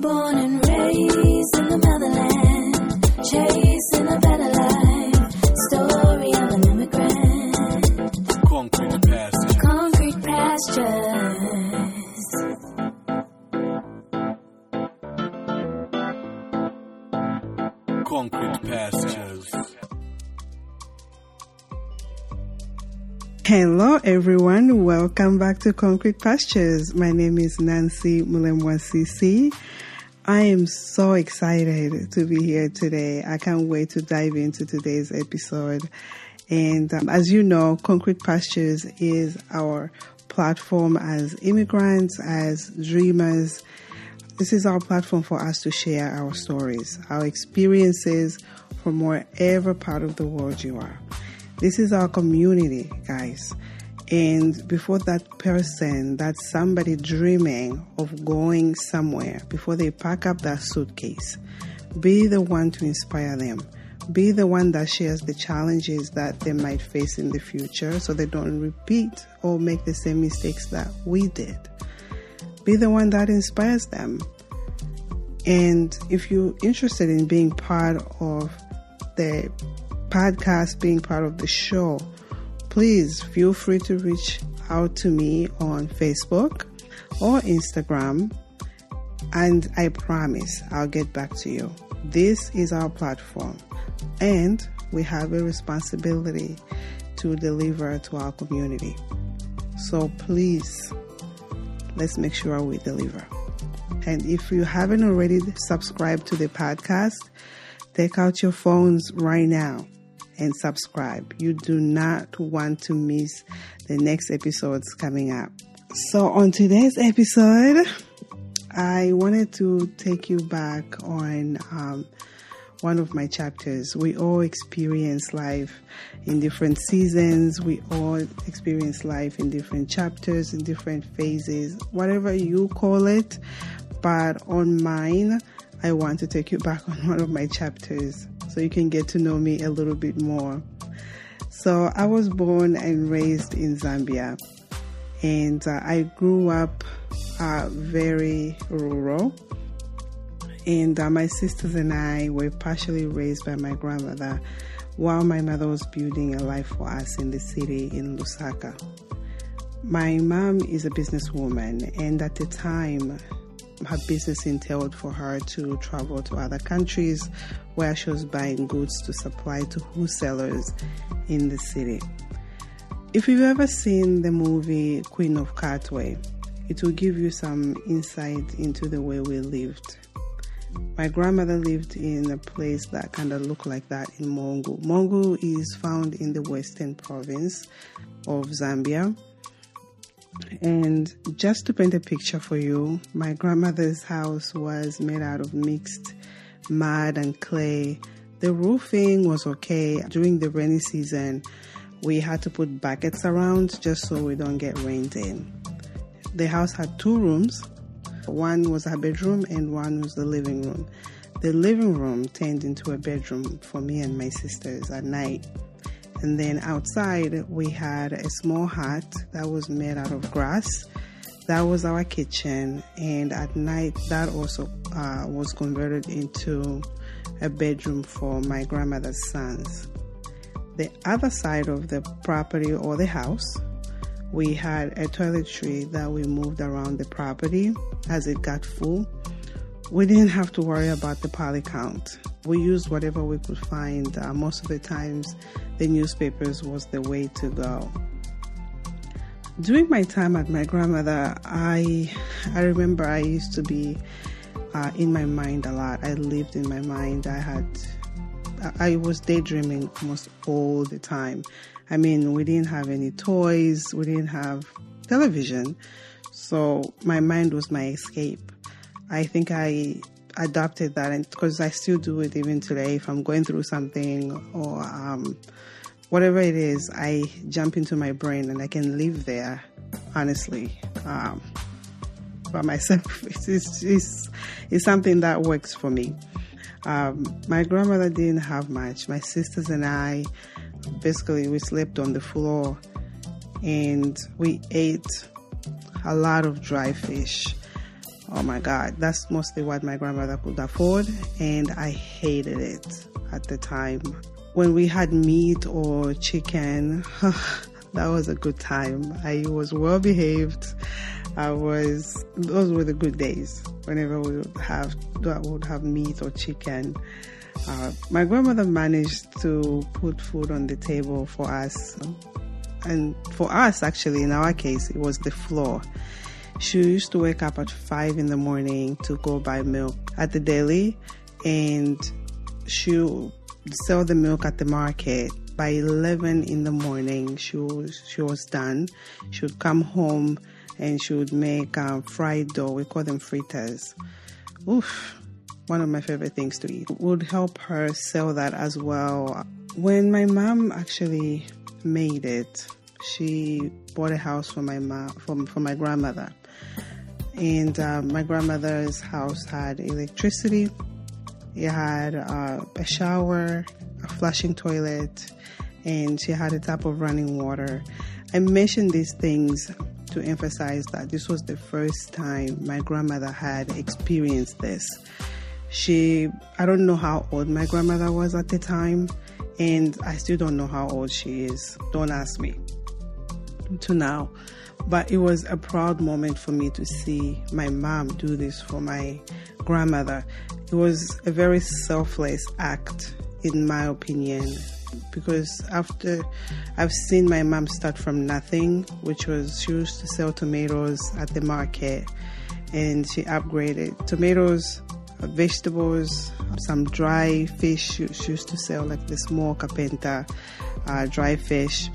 Born and raised in the motherland, chasing a better life. Story of an immigrant, Concrete pasture. concrete pastures. Concrete pastures. Hello, everyone. Welcome back to Concrete Pastures. My name is Nancy Mulemwa Sisi. I am so excited to be here today. I can't wait to dive into today's episode. And um, as you know, Concrete Pastures is our platform as immigrants, as dreamers. This is our platform for us to share our stories, our experiences from wherever part of the world you are. This is our community, guys. And before that person, that's somebody dreaming of going somewhere, before they pack up that suitcase, be the one to inspire them. Be the one that shares the challenges that they might face in the future so they don't repeat or make the same mistakes that we did. Be the one that inspires them. And if you're interested in being part of the podcast, being part of the show, please feel free to reach out to me on Facebook or Instagram. And I promise I'll get back to you. This is our platform, and we have a responsibility to deliver to our community. So please, let's make sure we deliver. And if you haven't already subscribed to the podcast, take out your phones right now and subscribe. You do not want to miss the next episodes coming up. So, on today's episode, I wanted to take you back on um, one of my chapters. We all experience life in different seasons, we all experience life in different chapters, in different phases, whatever you call it. But on mine, I want to take you back on one of my chapters so you can get to know me a little bit more. So, I was born and raised in Zambia, and uh, I grew up uh, very rural. And uh, my sisters and I were partially raised by my grandmother while my mother was building a life for us in the city in Lusaka. My mom is a businesswoman, and at the time, her business entailed for her to travel to other countries where she was buying goods to supply to wholesalers in the city. If you've ever seen the movie Queen of Katwe, it will give you some insight into the way we lived. My grandmother lived in a place that kind of looked like that in Mongu. Mongu is found in the western province of Zambia. And just to paint a picture for you, my grandmother's house was made out of mixed mud and clay. The roofing was okay. During the rainy season, we had to put buckets around just so we don't get rained in. The house had two rooms. One was our bedroom and one was the living room. The living room turned into a bedroom for me and my sisters at night. And then outside, we had a small hut that was made out of grass. That was our kitchen. And at night, that also uh, was converted into a bedroom for my grandmother's sons. The other side of the property or the house, we had a toiletry that we moved around the property as it got full. We didn't have to worry about the poly count. We used whatever we could find. Uh, most of the times, the newspapers was the way to go. During my time at my grandmother, I I remember I used to be uh, in my mind a lot. I lived in my mind. I had I was daydreaming almost all the time. I mean, we didn't have any toys, we didn't have television, so my mind was my escape. I think I adopted that, and because I still do it even today. If I'm going through something or um, whatever it is, I jump into my brain and I can live there. Honestly, um, by myself, it's, it's, it's, something that works for me. Um, my grandmother didn't have much. My sisters and I, basically, we slept on the floor and we ate a lot of dry fish. Oh my God, that's mostly what my grandmother could afford, and I hated it at the time. When we had meat or chicken, that was a good time. I was well behaved. I was those were the good days. Whenever we would have would have meat or chicken, uh, my grandmother managed to put food on the table for us, and for us actually in our case it was the floor. She used to wake up at five in the morning to go buy milk at the deli, and she sell the milk at the market. By 11 in the morning she was she was done. She would come home and she would make um, fried dough. We call them fritters. Oof one of my favorite things to eat. Would help her sell that as well. When my mom actually made it she bought a house for my mom for, for my grandmother and uh, my grandmother's house had electricity it had uh, a shower a flushing toilet and she had a tap of running water. I mention these things to emphasize that this was the first time my grandmother had experienced this. She, I don't know how old my grandmother was at the time, and I still don't know how old she is. Don't ask me to now. But it was a proud moment for me to see my mom do this for my grandmother. It was a very selfless act, in my opinion because after I've seen my mom start from nothing, which was she used to sell tomatoes at the market, and she upgraded tomatoes, vegetables, some dry fish. She, she used to sell like the small kapenta uh, dry fish.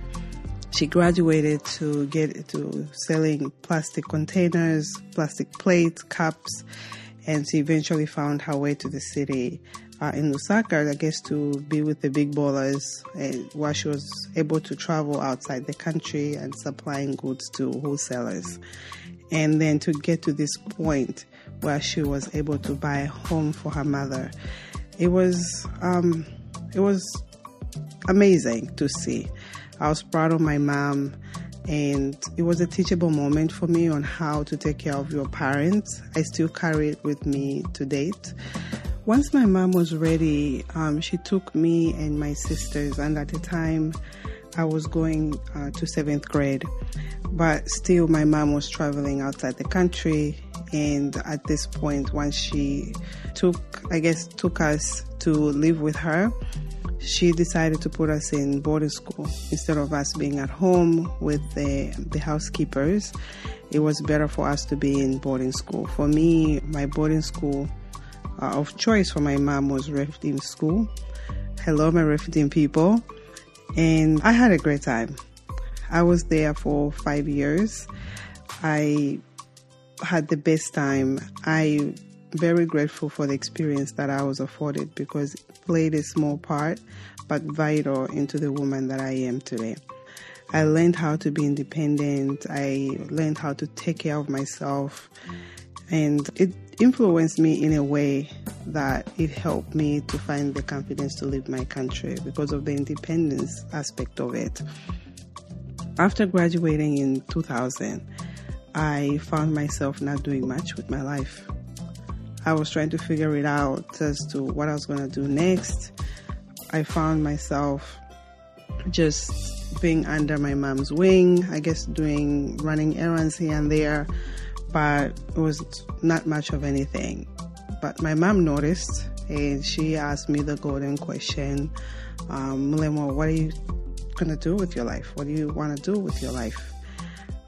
She graduated to get to selling plastic containers, plastic plates, cups, and she eventually found her way to the city uh, in Lusaka, I guess, to be with the big ballers and while she was able to travel outside the country and supplying goods to wholesalers. And then to get to this point where she was able to buy a home for her mother. It was, um, it was amazing to see. I was proud of my mom and it was a teachable moment for me on how to take care of your parents. I still carry it with me to date. Once my mom was ready, um, she took me and my sisters, and at the time, I was going uh, to seventh grade, but still, my mom was traveling outside the country. And at this point, once she took, I guess, took us to live with her, she decided to put us in boarding school instead of us being at home with the, the housekeepers. It was better for us to be in boarding school. For me, my boarding school uh, of choice for my mom was Rephidim School. Hello, my Rephidim people. And I had a great time. I was there for five years. I had the best time. I very grateful for the experience that I was afforded because played a small part but vital into the woman that I am today. I learned how to be independent. I learned how to take care of myself and it influenced me in a way that it helped me to find the confidence to leave my country because of the independence aspect of it. After graduating in 2000, I found myself not doing much with my life. I was trying to figure it out as to what I was going to do next. I found myself just being under my mom's wing, I guess doing running errands here and there, but it was not much of anything. But my mom noticed and she asked me the golden question um, what are you going to do with your life? What do you want to do with your life?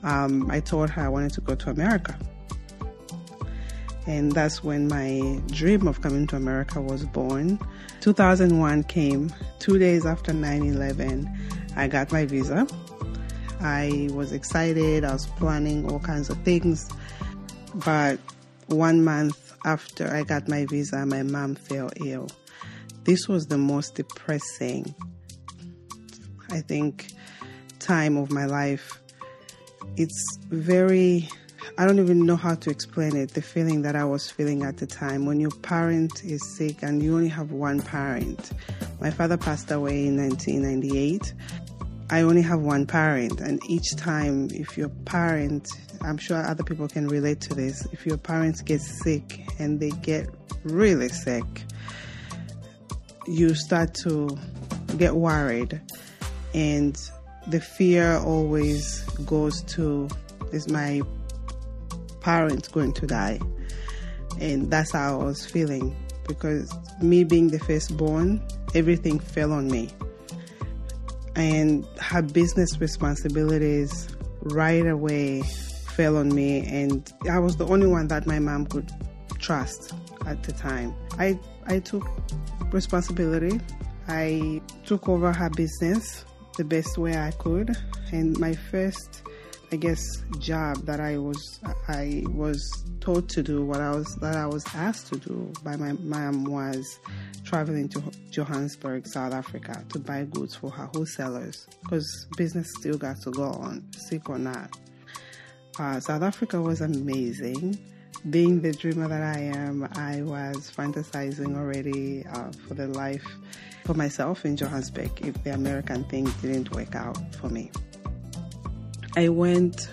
Um, I told her I wanted to go to America. And that's when my dream of coming to America was born. 2001 came two days after 9 11. I got my visa. I was excited, I was planning all kinds of things. But one month after I got my visa, my mom fell ill. This was the most depressing, I think, time of my life. It's very, I don't even know how to explain it, the feeling that I was feeling at the time when your parent is sick and you only have one parent. My father passed away in 1998 I only have one parent, and each time, if your parent, I'm sure other people can relate to this, if your parents get sick and they get really sick, you start to get worried, and the fear always goes to is my parent going to die? And that's how I was feeling because me being the firstborn, everything fell on me. And her business responsibilities right away fell on me, and I was the only one that my mom could trust at the time. I, I took responsibility. I took over her business the best way I could, and my first I guess job that I was I was told to do what I was that I was asked to do by my mom was traveling to Johannesburg, South Africa to buy goods for her wholesalers because business still got to go on, sick or not. Uh, South Africa was amazing. Being the dreamer that I am, I was fantasizing already uh, for the life for myself in Johannesburg if the American thing didn't work out for me. I went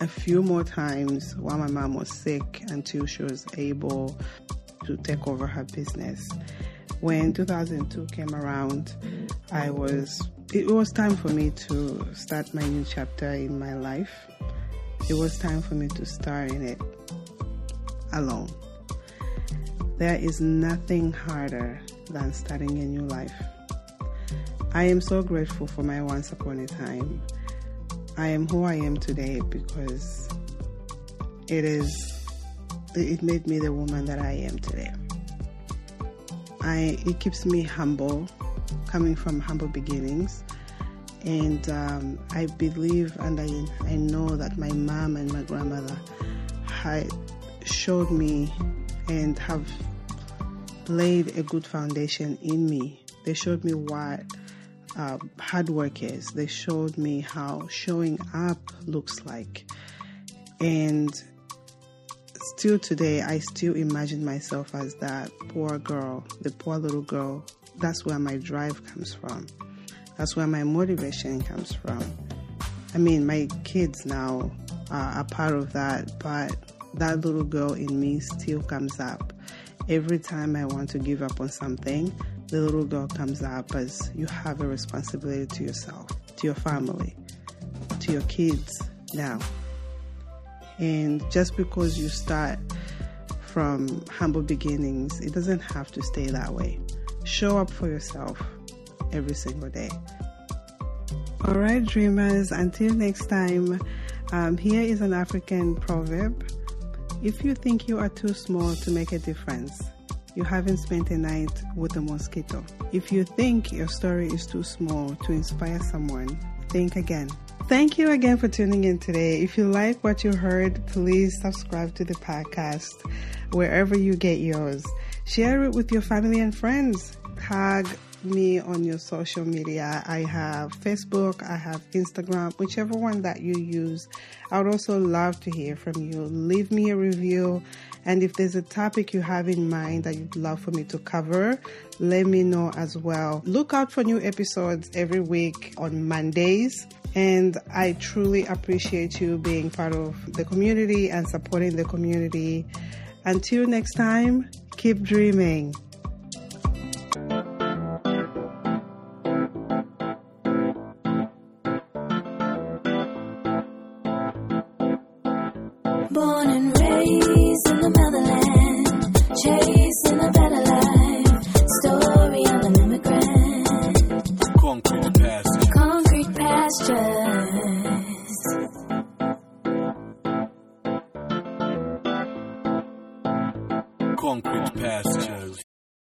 a few more times while my mom was sick until she was able to take over her business. When 2002 came around, I was it was time for me to start my new chapter in my life. It was time for me to start in it alone. There is nothing harder than starting a new life. I am so grateful for my once upon a time I am who I am today because it is it made me the woman that I am today. I it keeps me humble, coming from humble beginnings, and um, I believe and I I know that my mom and my grandmother had showed me and have laid a good foundation in me. They showed me what uh, hard workers. They showed me how showing up looks like. And still today, I still imagine myself as that poor girl, the poor little girl. That's where my drive comes from. That's where my motivation comes from. I mean, my kids now are a part of that, but that little girl in me still comes up. Every time I want to give up on something, the little girl comes up as you have a responsibility to yourself, to your family, to your kids now. And just because you start from humble beginnings, it doesn't have to stay that way. Show up for yourself every single day. All right, dreamers, until next time, um, here is an African proverb. If you think you are too small to make a difference, you haven't spent a night with a mosquito. If you think your story is too small to inspire someone, think again. Thank you again for tuning in today. If you like what you heard, please subscribe to the podcast wherever you get yours. Share it with your family and friends. Tag me on your social media. I have Facebook, I have Instagram, whichever one that you use. I would also love to hear from you. Leave me a review. And if there's a topic you have in mind that you'd love for me to cover, let me know as well. Look out for new episodes every week on Mondays. And I truly appreciate you being part of the community and supporting the community. Until next time, keep dreaming. Born